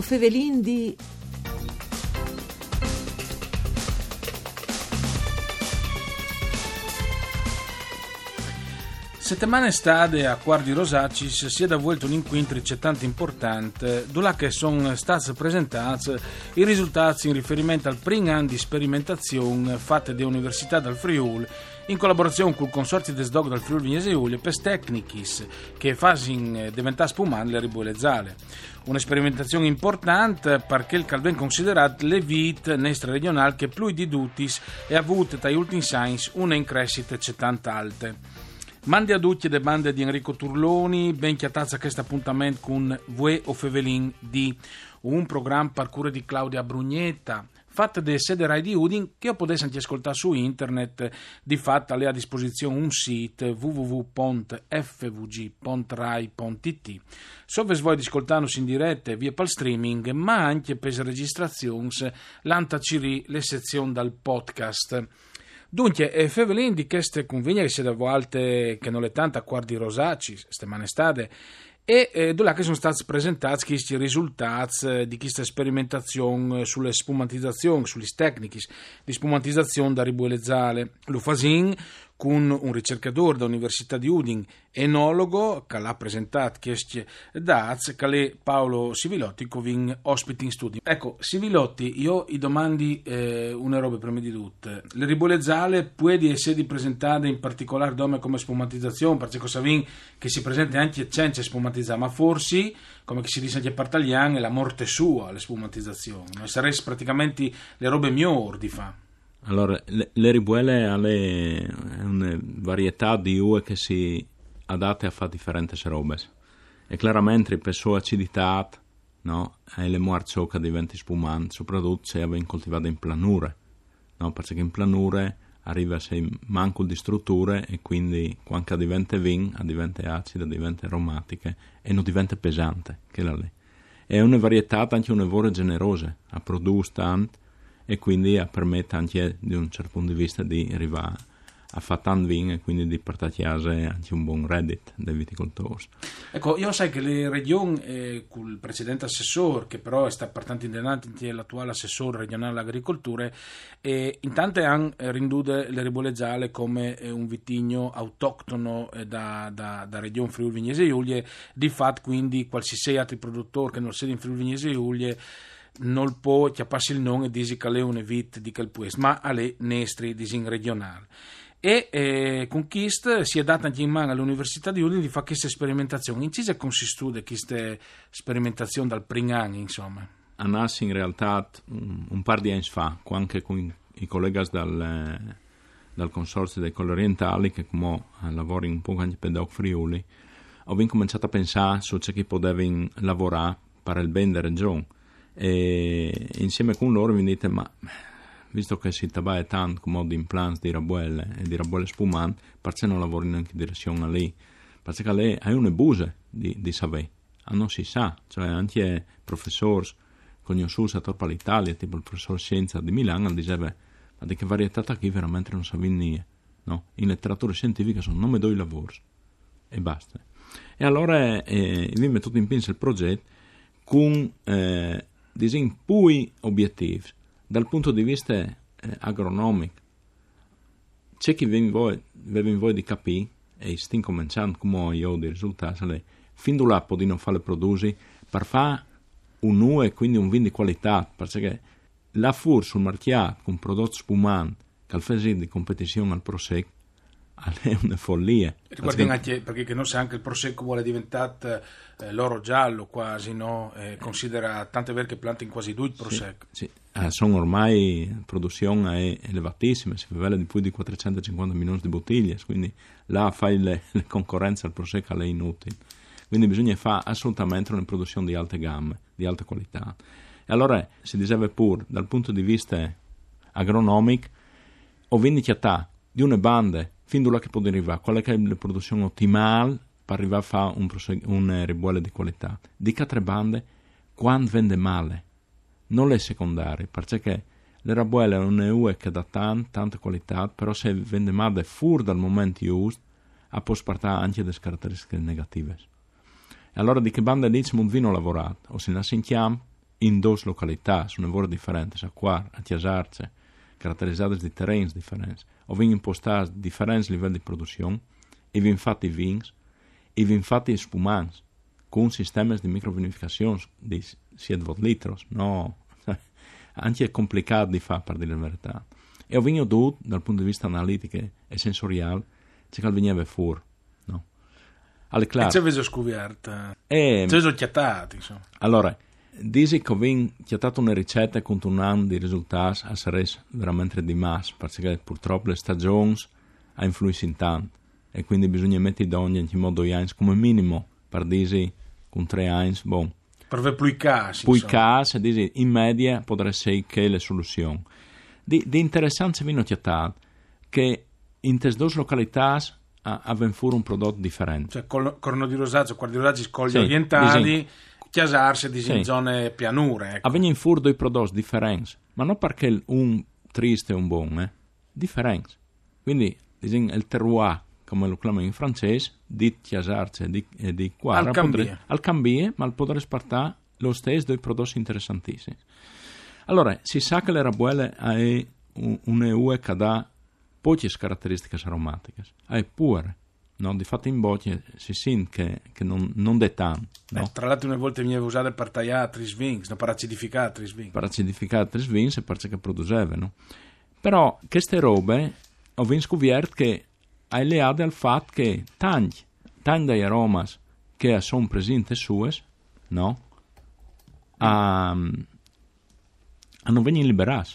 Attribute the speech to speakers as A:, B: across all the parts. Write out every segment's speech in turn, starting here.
A: O fevelin di...
B: Settimane stade a Quardi Rosacis si è da volto un incontro tanto importante dove che sono stati presentati i risultati in riferimento al primo anno di sperimentazione fatte da Università del Friuli in collaborazione con il Consorzio des Dog del Friuli Vignese Giulia per Technicis che fanno diventare spumante le ribuole zale. Una sperimentazione importante perché il calven considerato le vite nestre regionali che più di dutis e avuto dagli ultimi science una in crescita tanto alte. Mandi a tutti le bande di Enrico Turloni, ben chiatazza questo appuntamento con Vue o Fevelin di un programma parkour di Claudia Brugnetta, fatto da sede Rai di Udin che potete anche ascoltare su internet. Di fatto è a disposizione un sito www.fvg.rai.it. So se vuoi ascoltarlo in diretta via pal streaming, ma anche per registrazioni, l'antaciri le sezioni dal podcast. Dunque, eh, Fevelin di queste convegni che si da volte che non è tanta quarti rosaci, settimane stade, e eh, dove sono stati presentati questi risultati eh, di questa sperimentazione sulle spumantizzazioni, sulle tecniche di spumantizzazione da ribuelezale. Lo fasin con un ricercatore dell'Università di Udin, enologo, che l'ha presentato questi dati, che è Paolo Sivilotti, che viene ospite in studio. Ecco, Sivilotti, io i domandi eh, una roba prima di tutto. Le ribolezzale può essere presentate in particolare dome come spumantizzazione, perché Savin che si presenta anche senza spumatizzare, ma forse, come si dice anche per Taglian, è la morte sua, le spumantizzazioni. Sarebbe praticamente le robe migliori di fa.
C: Allora, le, le ribuele hanno una varietà di ue che si adatte a fare differenti robe. E chiaramente per sua acidità, no, e le muarzo che diventa spumante, soprattutto se avviene coltivato in planure, no, perché in planure arriva se manco di strutture e quindi quando diventa vin, diventa acida, diventa aromatica e non diventa pesante, che la lì. È una varietà anche una vore generosa, a produce tanto e quindi permette anche da un certo punto di vista di arrivare a fare tanto vino e quindi di portare a casa anche un buon reddito dei viticoltori.
B: Ecco, io sai che le regioni, eh, con il precedente assessore, che però è stato partendo in l'attuale assessore regionale all'agricoltura, eh, intanto hanno rinduto le ribolezzale come eh, un vitigno autoctono eh, da, da, da regione Friuli Vignese Giulie, di fatto quindi qualsiasi altro produttore che non sia in Friuli Vignese Giulie non può chiapparsi il nome e che è una vita di paese, ma alle nestri disin regionale. E eh, con Kist si è data anche in mano all'Università di Udine di fare queste sperimentazioni. In cosa consiste queste sperimentazioni dal primo anno, insomma?
C: A nasce in realtà un, par di anni fa, anche con i colleghi dal, dal Consorzio dei Colli Orientali, che come lavorano un po' anche per Doc Friuli, ho cominciato a pensare su ciò che potevano lavorare per il bene della regione e insieme con loro mi dite ma visto che si tratta tanto come di implants di rabuelle e di rabuelle spumanti perché non lavori neanche in direzione lì? Perché lei ha una di, di sapere ah, non si sa. Cioè anche professori conosciuti a tutta l'Italia tipo il professor Scienza di Milano diceva ma di che varietà qui? Veramente non sa niente no? in letteratura scientifica sono nome due lavori. E basta. E allora eh, vi metto in pinza il progetto con eh, disin pui obiettivi dal punto di vista eh, agronomico. C'è chi voi, vi voi di capire e sti cominciando come io di risultati, le, fin da là di non fare produzi per fare un nu e quindi un vino di qualità, perché la fur sul marchiato con prodotti spumanti che al di competizione al Prosecco è una follia.
B: Ricordi anche perché non sa anche il prosecco vuole diventare eh, l'oro giallo quasi, no? Eh, considera tante vere che planta in quasi due il prosecco.
C: Sì, sì. Eh, sono ormai produzioni elevatissime, si fa di più di 450 milioni di bottiglie, quindi là fai le, le concorrenze al prosecco è inutile. Quindi bisogna fare assolutamente una produzione di alte gamme, di alta qualità. E allora si diceva pure, dal punto di vista agronomico, ho vindicato di una banda fin da che può arrivare, qual è la produzione ottimale per arrivare a fare un, un ribuole di qualità. Di tre bande, quando vende male, non le secondarie, perché le rabuelle non è una che dà tanta, tanta qualità, però se vende male fuori dal momento giusto, può portare anche delle caratteristiche negative. E allora di che banda lì c'è un vino lavorato, o se la sentiamo in due località, su lavori differenti, a qua, a Chiasarce, caratterizzate di terreni differenti, o vengono impostati differenti livelli di produzione, e vi infatti vins, e vi infatti spumanti, con sistemi di microvinificazione di 7 litros, no, anche è complicato di fare per dire la verità. E ho vinto tutto dal punto di vista analitico e sensoriale, c'è che veniva fuori, no?
B: Classe. E c'è veso scoperto,
C: e
B: c'è veso chiattato, insomma.
C: Allora, Dici che ho chiatato una ricetta con un anno di risultati a essere veramente di massa, perché purtroppo le stagioni hanno influito in tanto e quindi bisogna mettere donne in modo Jains come minimo per dire con tre anni, bon.
B: Per avere più casi.
C: Più casi, dici, in media potrebbe essere che le soluzioni. Di, di interessante vi notato che in queste due località avevano un prodotto differente.
B: Cioè, corno di rosaggio, quarti di rosaggio, scogli sì, orientali, disegno chiasarsi di sì. zone pianure. Ecco.
C: Avvengono fuori dei prodotti differenti, ma non perché un triste e un buono, eh? differenti. Quindi il terroir, come lo chiamano in francese, di chiasarsi e di, e di
B: quarta, al cambie.
C: al cambie, ma potrà spartare lo stesso dei prodotti interessantissimi. Allora, si sa che le rabuelle hanno un'EUE che dà poche caratteristiche aromatiche, ha pure no? di fatto in bocce si sente che, che non, non è tanto. No?
B: Eh, tra l'altro una volta veniva usato per tagliare altri swings, no? per acidificare altri swings.
C: Per acidificare swings e perché producevano. Però queste robe ho scoperto che hai leate al fatto che tanti, tanti degli aromi che sono presenti sue, no? Um, hanno venuto liberati,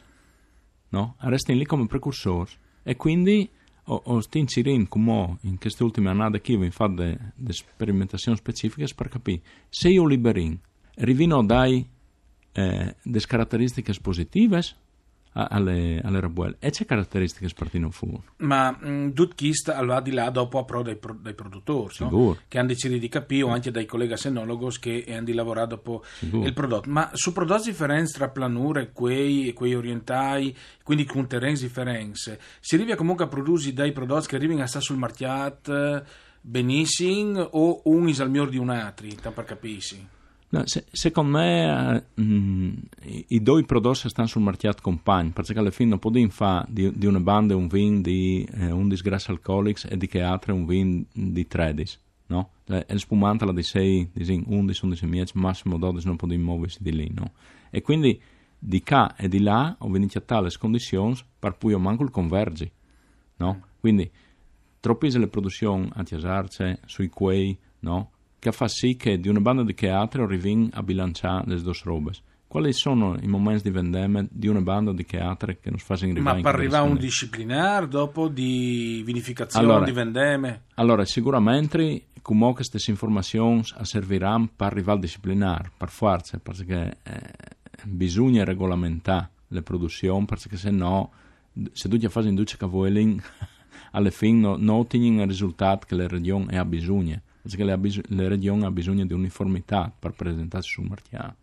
C: no? Restano lì come precursori e quindi os tinsirin como in queste ultime annate qui vi fa de, de sperimentazioni specifiche per capire se io liberin rivino dai eh, descaracterísticas caratteristiche positive alle, alle rabuelle e c'è caratteristiche spartino fu?
B: Ma mh, tutto questo al di là dopo apro dai, pro, dai produttori no? che hanno deciso di capire o anche dai colleghi senologos che hanno lavorato dopo Sicuro. il prodotto. Ma su prodotti differenti tra planure quei, quei orientali quindi con terreni differenti si arriva comunque a produrre dai prodotti che arrivano a stare sul marchiato benissimo o un is al migliore di un altro per capirsi
C: se, secondo me mh, i, i, due prodotti stanno sul mercato compagno, perché alla fine non possiamo fare di, di, una banda un vin di eh, 11 grassi alcolici e di che altre un vin di 13. No? Le, il spumante la di 6, di 11, 11 mieci, massimo 12 non possiamo muoversi di lì. No? E quindi di qua e di là ho venuto a tale condizioni per cui io manco il convergi. No? Quindi troppe le produzioni a Tiasarce, sui quei, no? Che fa sì che di una banda di teatro arrivi a bilanciare le due robe. Quali sono i momenti di vendemmia di una banda di teatro che non fanno
B: arrivare Ma per arrivare a un disciplinare dopo di vinificazione, allora, di vendemmia?
C: Allora, sicuramente come queste informazioni serviranno per arrivare al disciplinare, per forza, perché eh, bisogna regolamentare le produzioni, perché se no, se tu già fai in duce cavoling, alla fine non no ottieni il risultato che la regione ha bisogno perché le, bis- le regioni hanno bisogno di uniformità per presentarsi sul mercato.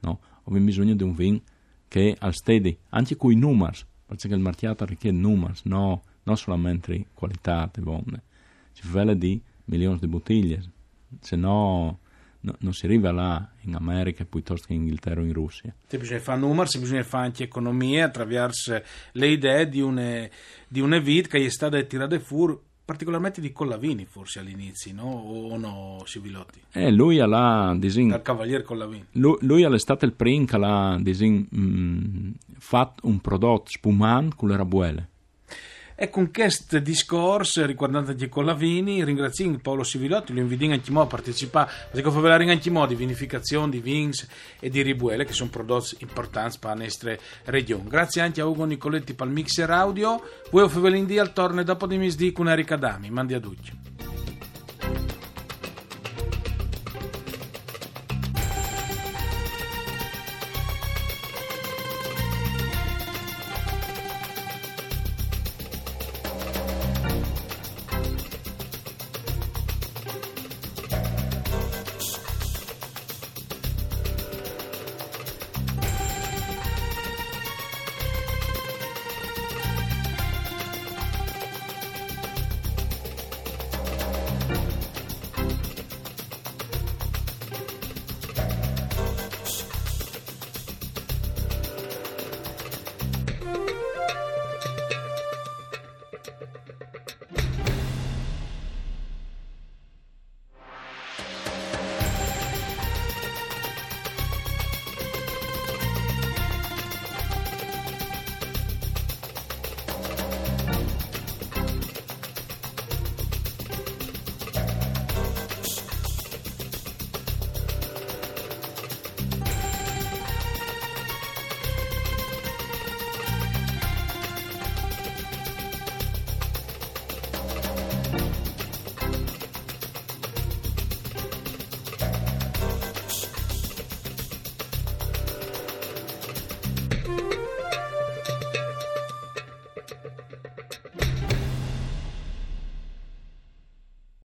C: No? Abbiamo bisogno di un vino che al steady, anche con i numeri, perché il mercato richiede numeri, no, non solamente qualità di bonne. Ci vuole di milioni di bottiglie, se no, no non si arriva là in America piuttosto che in Inghilterra o in Russia.
B: Se bisogna fare numeri, bisogna fare anche economia attraverso le idee di una, di una vita che è stata tirata fuori particolarmente di Collavini forse all'inizio, no? O no, Civilotti?
C: Eh, lui ha disin...
B: Il Cavaliere Collavini.
C: Lui, lui stato il primo che ha disin, mm, fatto un prodotto spumante con le rabuele.
B: E con questo discorso riguardante Collavini, ringrazio Paolo Civilotti, lo invito anche a partecipare, perché fa vedere anche di vinificazione di vins e di ribuele, che sono prodotti importanti per la nostra regione. Grazie anche a Ugo Nicoletti per il mixer audio, voi o Fevelindì al torno dopo di misdì con Erika Dami, mandi a tutti.